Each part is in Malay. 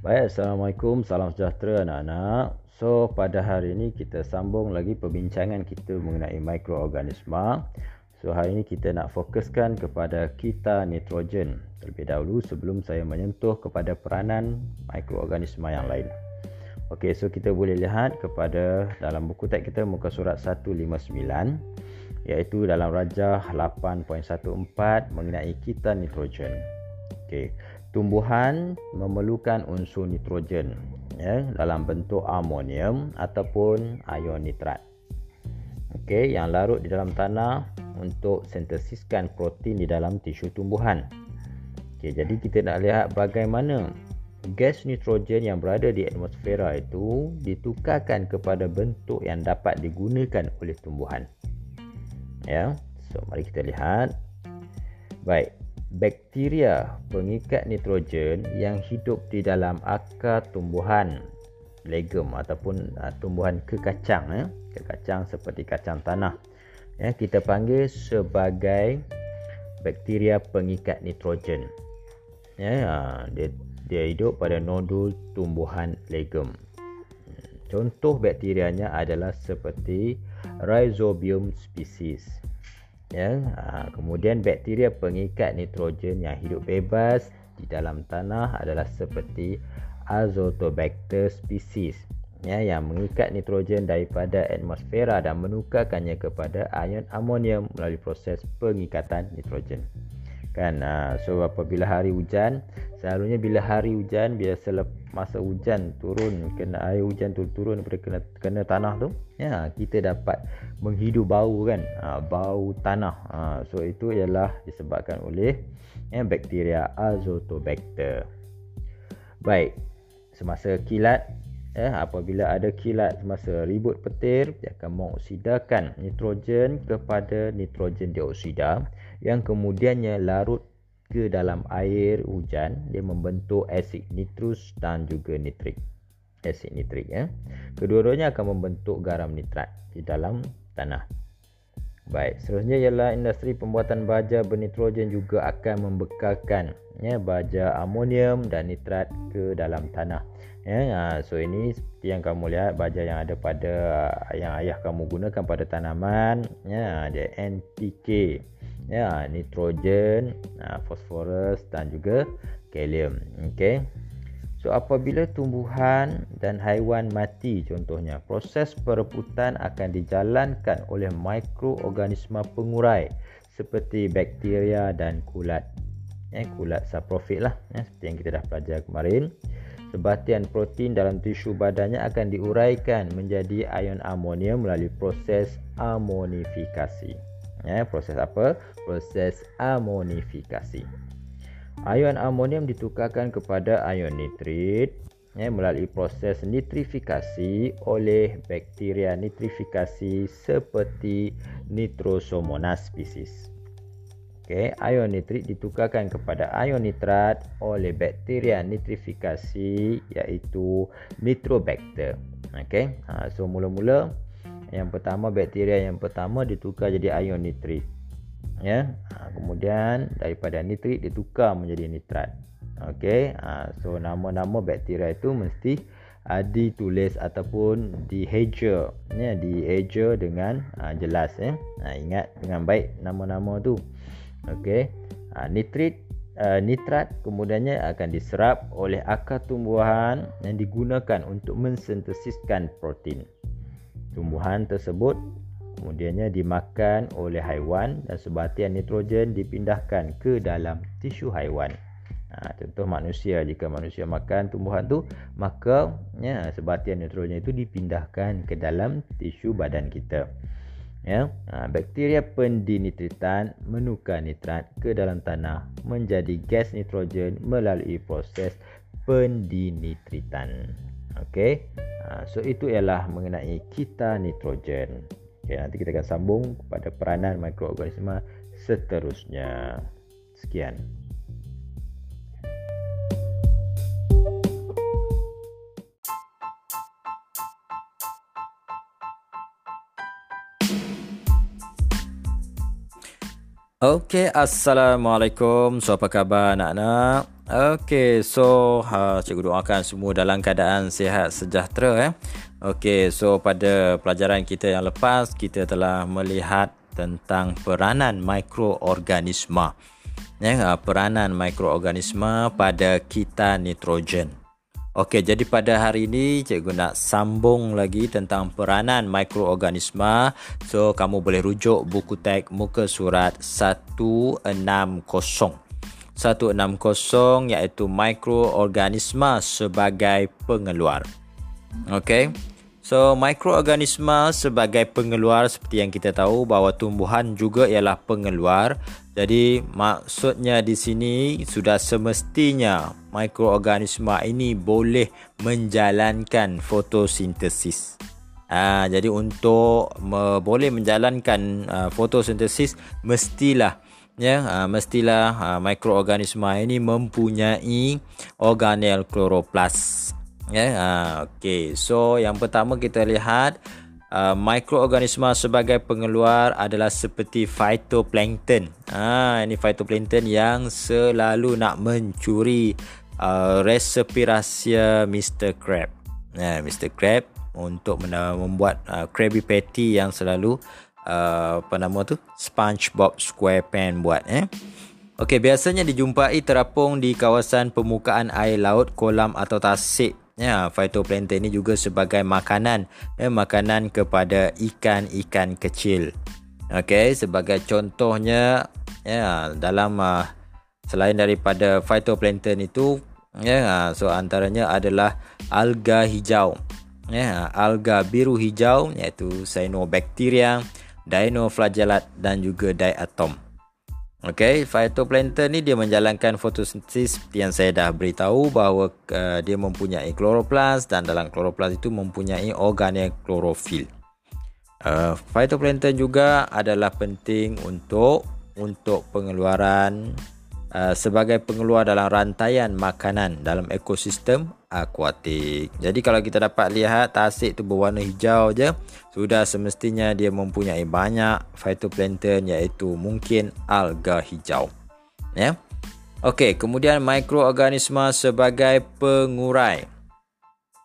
Baik, Assalamualaikum, salam sejahtera anak-anak. So, pada hari ini kita sambung lagi perbincangan kita mengenai mikroorganisma. So, hari ini kita nak fokuskan kepada kita nitrogen. Terlebih dahulu sebelum saya menyentuh kepada peranan mikroorganisma yang lain. Okey, so kita boleh lihat kepada dalam buku teks kita muka surat 159 iaitu dalam rajah 8.14 mengenai kita nitrogen. Okey, tumbuhan memerlukan unsur nitrogen ya dalam bentuk amonium ataupun ion nitrat. Okey, yang larut di dalam tanah untuk sintesiskan protein di dalam tisu tumbuhan. Okey, jadi kita nak lihat bagaimana gas nitrogen yang berada di atmosfera itu ditukarkan kepada bentuk yang dapat digunakan oleh tumbuhan. Ya. So, mari kita lihat. Baik, bakteria pengikat nitrogen yang hidup di dalam akar tumbuhan legum ataupun uh, tumbuhan kekacang ya kekacang seperti kacang tanah ya. Kita panggil sebagai bakteria pengikat nitrogen ya. Uh, dia dia hidup pada nodul tumbuhan legum. Contoh bakterianya adalah seperti rhizobium species ya ha, kemudian bakteria pengikat nitrogen yang hidup bebas di dalam tanah adalah seperti azotobacter species ya yang mengikat nitrogen daripada atmosfera dan menukarkannya kepada ion amonium melalui proses pengikatan nitrogen kan? Ha, so apabila hari hujan selalunya bila hari hujan selepas masa hujan turun kena air hujan turun turun daripada kena kena tanah tu ya kita dapat menghidu bau kan? Ha, bau tanah. Ha, so itu ialah disebabkan oleh ya, bakteria azotobacter. Baik semasa kilat ya, apabila ada kilat semasa ribut petir dia akan mengoksidakan nitrogen kepada nitrogen dioksida yang kemudiannya larut ke dalam air hujan. Dia membentuk asid nitrus dan juga nitrik. Asid nitrik ya. Kedua-duanya akan membentuk garam nitrat di dalam tanah. Baik seterusnya ialah industri pembuatan baja bernitrogen juga akan membekalkan ya baja amonium dan nitrat ke dalam tanah ya. Ha, so ini seperti yang kamu lihat baja yang ada pada yang ayah kamu gunakan pada tanaman ya dia NPK ya nitrogen fosforus dan juga kalium. Okey. So apabila tumbuhan dan haiwan mati contohnya proses perebutan akan dijalankan oleh mikroorganisma pengurai seperti bakteria dan kulat. Eh kulat saprofit lah eh, seperti yang kita dah belajar kemarin. Sebatian protein dalam tisu badannya akan diuraikan menjadi ion amonium melalui proses amonifikasi ya proses apa? Proses amonifikasi. Ion amonium ditukarkan kepada ion nitrit ya melalui proses nitrifikasi oleh bakteria nitrifikasi seperti nitrosomonas species okey ion nitrit ditukarkan kepada ion nitrat oleh bakteria nitrifikasi iaitu nitrobacter. Okey ha, so mula-mula yang pertama bakteria yang pertama ditukar jadi ion nitrit. Ya ha, kemudian daripada nitrit ditukar menjadi nitrat. Okey ha, so nama-nama bakteria itu mesti uh, ditulis ataupun diheja. Ya diheja dengan uh, jelas ya. Ha, ingat dengan baik nama-nama tu. Okey ha, nitrit uh, nitrat kemudiannya akan diserap oleh akar tumbuhan yang digunakan untuk mensintesiskan protein tumbuhan tersebut kemudiannya dimakan oleh haiwan dan sebatian nitrogen dipindahkan ke dalam tisu haiwan. Ha, contoh manusia jika manusia makan tumbuhan tu maka ya sebatian nitrogen itu dipindahkan ke dalam tisu badan kita. Ya, ha, bakteria pendinitritan menukar nitrat ke dalam tanah menjadi gas nitrogen melalui proses pendinitritan. Okey. Ha, so itu ialah mengenai kita nitrogen. Okay, nanti kita akan sambung kepada peranan mikroorganisma seterusnya. Sekian. Okey, Assalamualaikum. So, apa khabar anak-anak? Okay, so uh, cikgu doakan semua dalam keadaan sihat sejahtera eh. Okay, so pada pelajaran kita yang lepas kita telah melihat tentang peranan mikroorganisma. Ya, uh, peranan mikroorganisma pada kita nitrogen. Okey, jadi pada hari ini cikgu nak sambung lagi tentang peranan mikroorganisma. So, kamu boleh rujuk buku teks muka surat 160. 160 iaitu mikroorganisma sebagai pengeluar. Okey. So, mikroorganisma sebagai pengeluar seperti yang kita tahu bahawa tumbuhan juga ialah pengeluar. Jadi maksudnya di sini sudah semestinya mikroorganisma ini boleh menjalankan fotosintesis. Ha, jadi untuk me, boleh menjalankan uh, fotosintesis mestilah ya uh, mestilah uh, mikroorganisma ini mempunyai organel kloroplas. Ya, uh, okey. So yang pertama kita lihat uh, mikroorganisma sebagai pengeluar adalah seperti phytoplankton. Ah, ini phytoplankton yang selalu nak mencuri uh, respirasi Mr. Crab. Nah, Mr. Crab untuk membuat uh, Krabby Patty yang selalu uh, apa nama tu? SpongeBob SquarePants buat eh. Okey, biasanya dijumpai terapung di kawasan permukaan air laut, kolam atau tasik Ya, phytoplankton ini juga sebagai makanan, ya, makanan kepada ikan-ikan kecil. Okey, sebagai contohnya, ya, dalam uh, selain daripada phytoplankton itu, ya, so antaranya adalah alga hijau. Ya, alga biru hijau iaitu cyanobacteria, dinoflagellat dan juga diatom. Okey, phytoplankton ni dia menjalankan fotosintesis yang saya dah beritahu bahawa uh, dia mempunyai kloroplas dan dalam kloroplas itu mempunyai organel klorofil. Uh, phytoplankton juga adalah penting untuk untuk pengeluaran uh, sebagai pengeluar dalam rantaian makanan dalam ekosistem akuatik. Jadi kalau kita dapat lihat tasik tu berwarna hijau je, sudah semestinya dia mempunyai banyak phytoplankton iaitu mungkin alga hijau. Ya. Okey, kemudian mikroorganisma sebagai pengurai.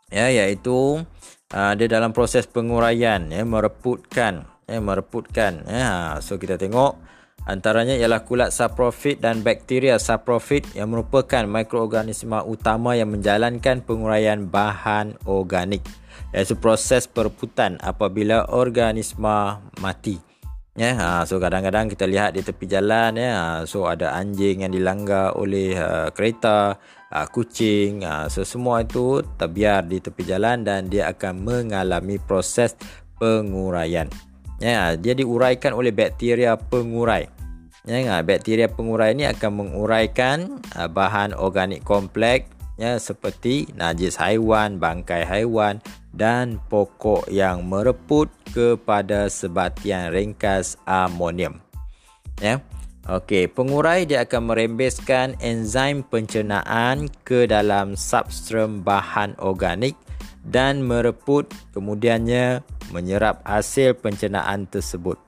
Ya, iaitu uh, dia dalam proses penguraian ya mereputkan ya mereputkan ya. So kita tengok Antaranya ialah kulat saprofit dan bakteria saprofit yang merupakan mikroorganisma utama yang menjalankan penguraian bahan organik iaitu proses pereputan apabila organisma mati. Ya, ha, so kadang-kadang kita lihat di tepi jalan ya, ha, so ada anjing yang dilanggar oleh uh, kereta, uh, kucing, uh, so semua itu terbiar di tepi jalan dan dia akan mengalami proses penguraian. Ya, dia diuraikan oleh bakteria pengurai. Ya, ingat, bakteria pengurai ini akan menguraikan uh, bahan organik kompleks ya, seperti najis haiwan, bangkai haiwan dan pokok yang mereput kepada sebatian ringkas amonium. Ya. Okey, pengurai dia akan merembeskan enzim pencernaan ke dalam substrat bahan organik dan mereput kemudiannya menyerap hasil pencernaan tersebut.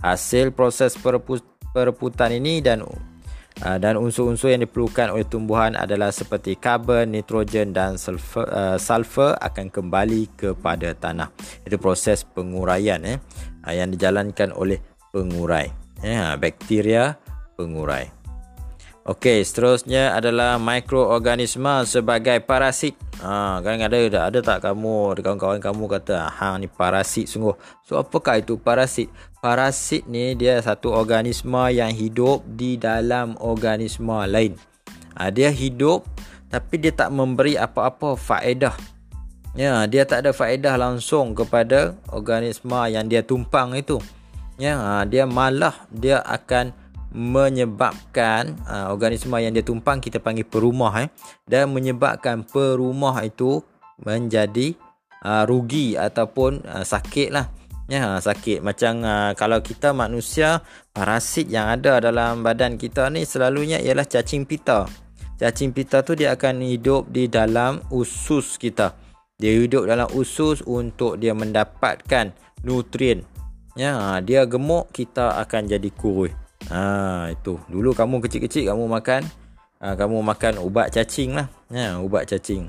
Hasil proses pereput pereputan ini dan uh, dan unsur-unsur yang diperlukan oleh tumbuhan adalah seperti karbon, nitrogen dan sulfur, uh, sulfur akan kembali kepada tanah. Itu proses penguraian eh, uh, yang dijalankan oleh pengurai. Eh, bakteria pengurai. Okey, seterusnya adalah mikroorganisma sebagai parasit. Ha, kan ada ada tak kamu, kawan-kawan kamu kata, ha ni parasit sungguh. So apakah itu parasit? Parasit ni dia satu organisma yang hidup di dalam organisma lain. Ha, dia hidup tapi dia tak memberi apa-apa faedah. Ya, dia tak ada faedah langsung kepada organisma yang dia tumpang itu. Ya, ha, dia malah dia akan menyebabkan uh, organisma yang dia tumpang kita panggil perumah eh dan menyebabkan perumah itu menjadi uh, rugi ataupun uh, sakit lah ya sakit macam uh, kalau kita manusia parasit yang ada dalam badan kita ni selalunya ialah cacing pita cacing pita tu dia akan hidup di dalam usus kita dia hidup dalam usus untuk dia mendapatkan nutrien ya dia gemuk kita akan jadi kurus Ha itu. Dulu kamu kecil-kecil kamu makan uh, kamu makan ubat cacing lah. Ya, ubat cacing.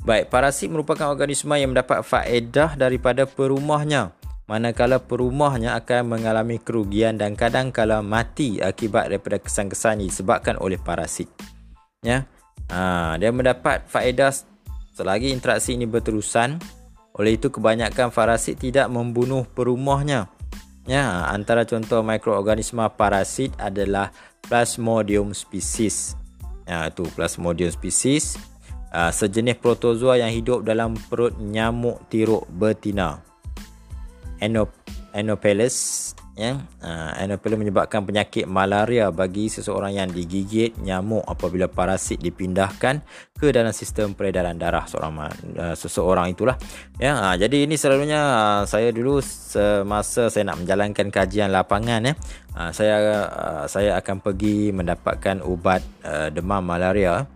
Baik, parasit merupakan organisma yang mendapat faedah daripada perumahnya. Manakala perumahnya akan mengalami kerugian dan kadang-kala mati akibat daripada kesan-kesan disebabkan oleh parasit. Ya. Ha, dia mendapat faedah selagi interaksi ini berterusan. Oleh itu kebanyakan parasit tidak membunuh perumahnya. Ya, antara contoh mikroorganisma parasit adalah Plasmodium species. Ya, itu Plasmodium species uh, sejenis protozoa yang hidup dalam perut nyamuk tiruk betina. Anop Anopheles ya. Uh, Anopheles menyebabkan penyakit malaria bagi seseorang yang digigit nyamuk apabila parasit dipindahkan ke dalam sistem peredaran darah seorang uh, seseorang itulah. Ya. Uh, jadi ini selalunya uh, saya dulu semasa saya nak menjalankan kajian lapangan ya. Uh, saya uh, saya akan pergi mendapatkan ubat uh, demam malaria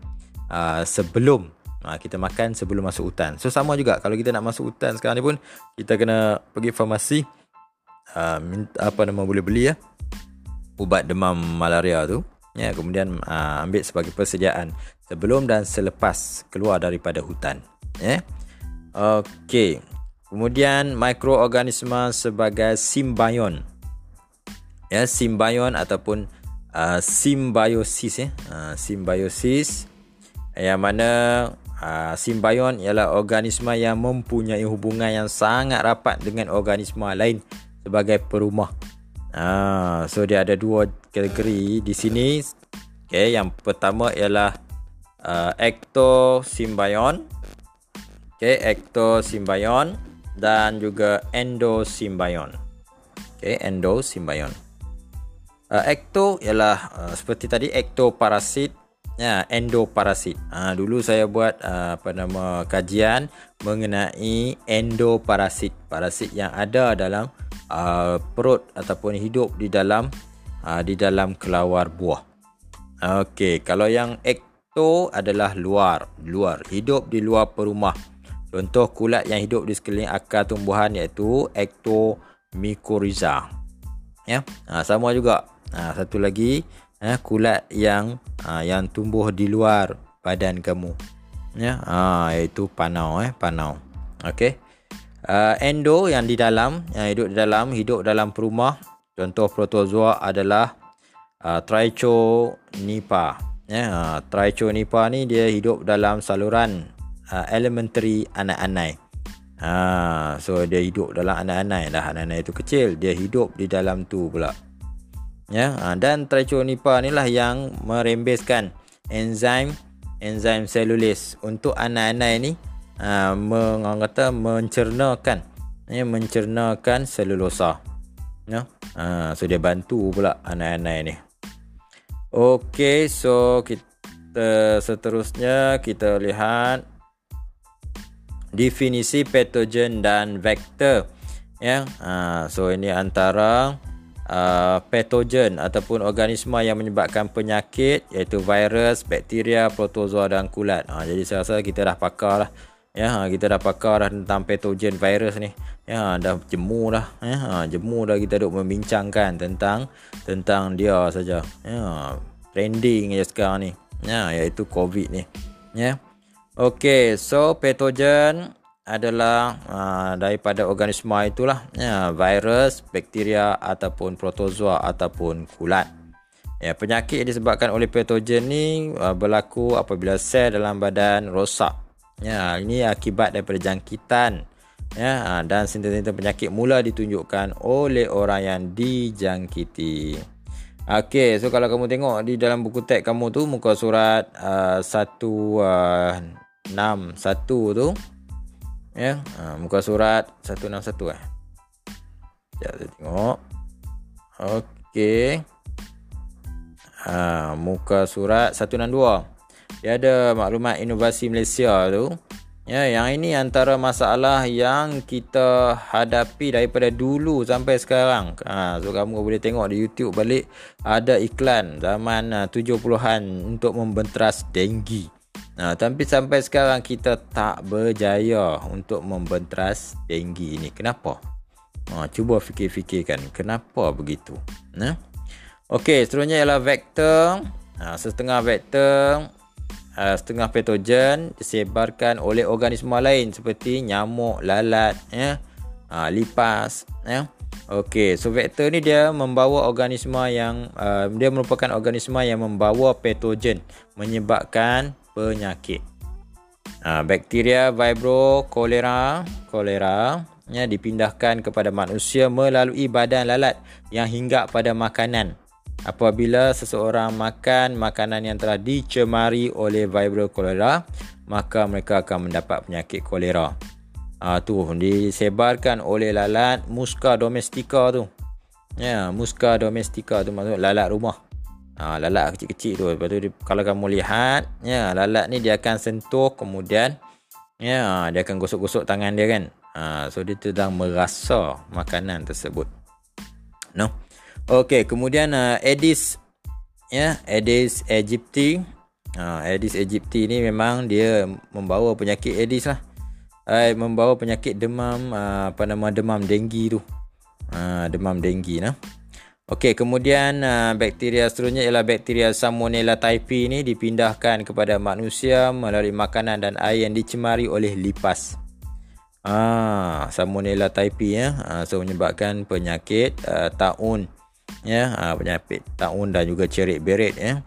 uh, sebelum uh, kita makan sebelum masuk hutan. So sama juga kalau kita nak masuk hutan sekarang ni pun kita kena pergi farmasi uh, minta apa nama boleh beli ya ubat demam malaria tu ya kemudian uh, ambil sebagai persediaan sebelum dan selepas keluar daripada hutan ya. Okey. Kemudian mikroorganisma sebagai simbion. Ya, simbion ataupun uh, simbiosis ya. Uh, simbiosis yang mana uh, simbion ialah organisma yang mempunyai hubungan yang sangat rapat dengan organisma lain sebagai perumah. Uh, so dia ada dua kategori di sini. Okay, yang pertama ialah uh, ectosimbion. Okay, ectosimbion dan juga endosimbion. Okay, endosimbion. Uh, ecto ialah uh, seperti tadi ektoparasit ya endoparasit. Ha, dulu saya buat uh, apa nama kajian mengenai endoparasit, parasit yang ada dalam uh, perut ataupun hidup di dalam uh, di dalam kelawar buah. Okey, kalau yang ekto adalah luar, luar, hidup di luar perumah. Contoh kulat yang hidup di sekeliling akar tumbuhan iaitu ectomycorrhiza. Ya, ha, sama juga. Ha, satu lagi eh, kulat yang uh, yang tumbuh di luar badan kamu. Ya uh, iaitu panau eh panau. Okey. Uh, endo yang di dalam yang hidup di dalam hidup dalam perumah. Contoh protozoa adalah uh, trichonipa. Ya uh, trichonipa ni dia hidup dalam saluran uh, elementary anak-anak Ha, so dia hidup dalam anak-anak lah. Anak-anak itu kecil dia hidup di dalam tu pula ya ha, dan trichonipa inilah yang merembeskan enzim enzim selulis untuk anak-anak ini ha, mengata mencernakan ya mencernakan selulosa. Ya ha, so dia bantu pula anak-anak ini okey so kita seterusnya kita lihat definisi patogen dan vektor. Ya ha, so ini antara uh, patogen ataupun organisma yang menyebabkan penyakit iaitu virus, bakteria, protozoa dan kulat. Ha, jadi saya rasa kita dah pakar lah. Ya, ha, kita dah pakar dah tentang patogen virus ni. Ya, dah jemu dah. Ya, ha, jemu dah kita duk membincangkan tentang tentang dia saja. Ya, trending je sekarang ni. Ya, iaitu COVID ni. Ya. Okay, so patogen adalah uh, daripada organisma itulah ya, virus, bakteria ataupun protozoa ataupun kulat. Ya, penyakit yang disebabkan oleh patogen ni uh, berlaku apabila sel dalam badan rosak. Ya, ini akibat daripada jangkitan. Ya, uh, dan simptom-simptom penyakit mula ditunjukkan oleh orang yang dijangkiti. Okey, so kalau kamu tengok di dalam buku teks kamu tu muka surat uh, 161 uh, tu ya ha, muka surat 161 eh. Sekejap saya tengok. Okey. Ha, muka surat 162 dia ada maklumat inovasi Malaysia tu. Ya yang ini antara masalah yang kita hadapi daripada dulu sampai sekarang. Ha, so kamu boleh tengok di YouTube balik ada iklan zaman 70-an untuk membenteras denggi Nah, tapi sampai sekarang kita tak berjaya untuk membenteras denggi ini. Kenapa? Ha, cuba fikir-fikirkan kenapa begitu. Nah. Okey, seterusnya ialah vektor. Ha, setengah vektor uh, setengah patogen disebarkan oleh organisma lain seperti nyamuk, lalat, ya. Ha, lipas, ya. Okey, so vektor ni dia membawa organisma yang uh, dia merupakan organisma yang membawa patogen menyebabkan penyakit. Uh, bakteria vibro cholera, cholera ya dipindahkan kepada manusia melalui badan lalat yang hinggap pada makanan. Apabila seseorang makan makanan yang telah dicemari oleh vibro cholera, maka mereka akan mendapat penyakit kolera. Ah tu disebarkan oleh lalat Musca domestica tu. Ya, Musca domestica tu maksud lalat rumah. Ah lalat kecil-kecil tu. Lepas tu kalau kamu lihat, ya lalat ni dia akan sentuh kemudian ya dia akan gosok-gosok tangan dia kan. Ah so dia sedang merasa makanan tersebut. No. Okey, kemudian uh, Aedes ya, Aedes aegypti. Ah Aedes aegypti ni memang dia membawa penyakit Aedes lah uh, membawa penyakit demam uh, apa nama demam denggi tu. Uh, demam denggi nah. Okey, kemudian uh, bakteria seterusnya ialah bakteria Salmonella typhi ni dipindahkan kepada manusia melalui makanan dan air yang dicemari oleh lipas. Ah, Salmonella typhi ya, uh, so menyebabkan penyakit uh, taun ya, uh, penyakit taun dan juga cerit beret ya.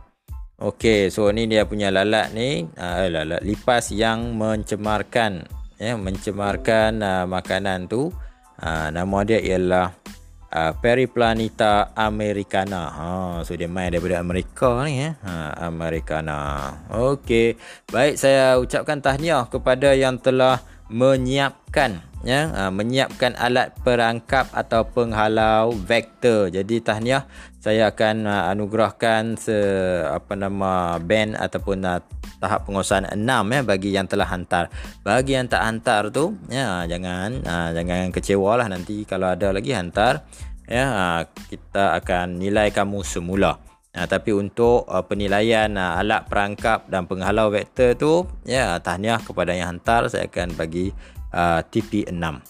Okey, so ni dia punya lalat ni, uh, lalat lipas yang mencemarkan ya mencemarkan uh, makanan tu uh, nama dia ialah uh, Periplaneta americana. Ha so dia main daripada Amerika ni ya ha americana. Okey. Baik saya ucapkan tahniah kepada yang telah menyiapkan ya uh, menyiapkan alat perangkap atau penghalau vektor jadi tahniah saya akan uh, anugerahkan se apa nama band ataupun uh, tahap penguasaan 6 ya bagi yang telah hantar. Bagi yang tak hantar tu ya jangan ha, jangan kecewalah nanti kalau ada lagi hantar ya ha, kita akan nilai kamu semula. Ha, tapi untuk uh, penilaian uh, alat perangkap dan penghalau vektor tu ya tahniah kepada yang hantar saya akan bagi uh, TP6.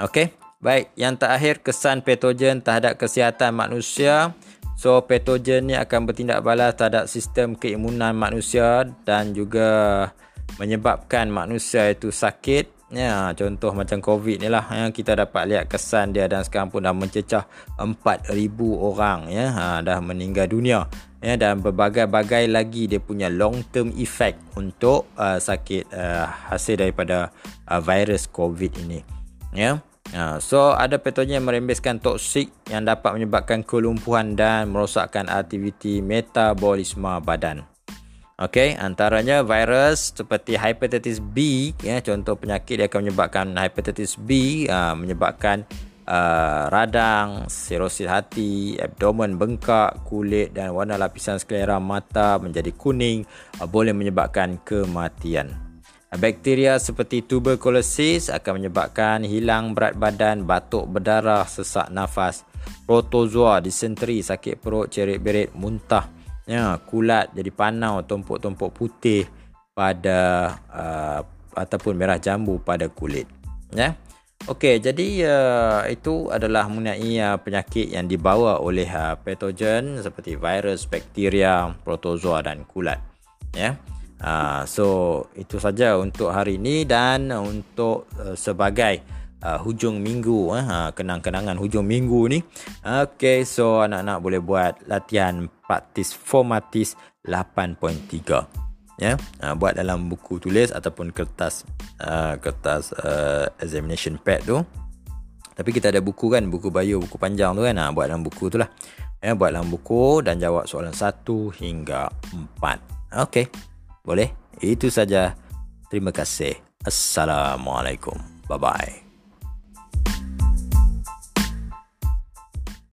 Okey. Baik, yang terakhir kesan patogen terhadap kesihatan manusia. So patogen ni akan bertindak balas terhadap sistem keimunan manusia dan juga menyebabkan manusia itu sakit. Ya, contoh macam COVID ni lah yang kita dapat lihat kesan dia dan sekarang pun dah mencecah 4000 orang ya, ha, dah meninggal dunia. Ya, dan berbagai-bagai lagi dia punya long term effect untuk uh, sakit uh, hasil daripada uh, virus COVID ini. Ya. Ha, so ada patogen yang merembeskan toksik yang dapat menyebabkan kelumpuhan dan merosakkan aktiviti metabolisme badan. Okey, antaranya virus seperti hepatitis B, ya, contoh penyakit yang akan menyebabkan hepatitis B, uh, menyebabkan uh, radang, sirosis hati, abdomen bengkak, kulit dan warna lapisan sklera mata menjadi kuning, uh, boleh menyebabkan kematian. Bakteria seperti tuberculosis akan menyebabkan hilang berat badan, batuk berdarah, sesak nafas, protozoa, disenteri, sakit perut, cerit berit, muntah, ya, kulat jadi panau, tumpuk-tumpuk putih pada uh, ataupun merah jambu pada kulit. Ya. Okey, jadi uh, itu adalah mengenai uh, penyakit yang dibawa oleh uh, patogen seperti virus, bakteria, protozoa dan kulat. Ya. Uh, so itu saja untuk hari ini dan untuk uh, sebagai uh, hujung minggu uh, kenang-kenangan hujung minggu ni. Okay, so anak-anak boleh buat latihan praktis formatis 8.3. Ya, uh, buat dalam buku tulis ataupun kertas uh, kertas uh, examination pad tu. Tapi kita ada buku kan, buku bio, buku panjang tu kan. Uh, buat dalam buku tu lah. Ya, buat dalam buku dan jawab soalan 1 hingga 4. Okay. Boleh? Itu saja. Terima kasih. Assalamualaikum. Bye-bye.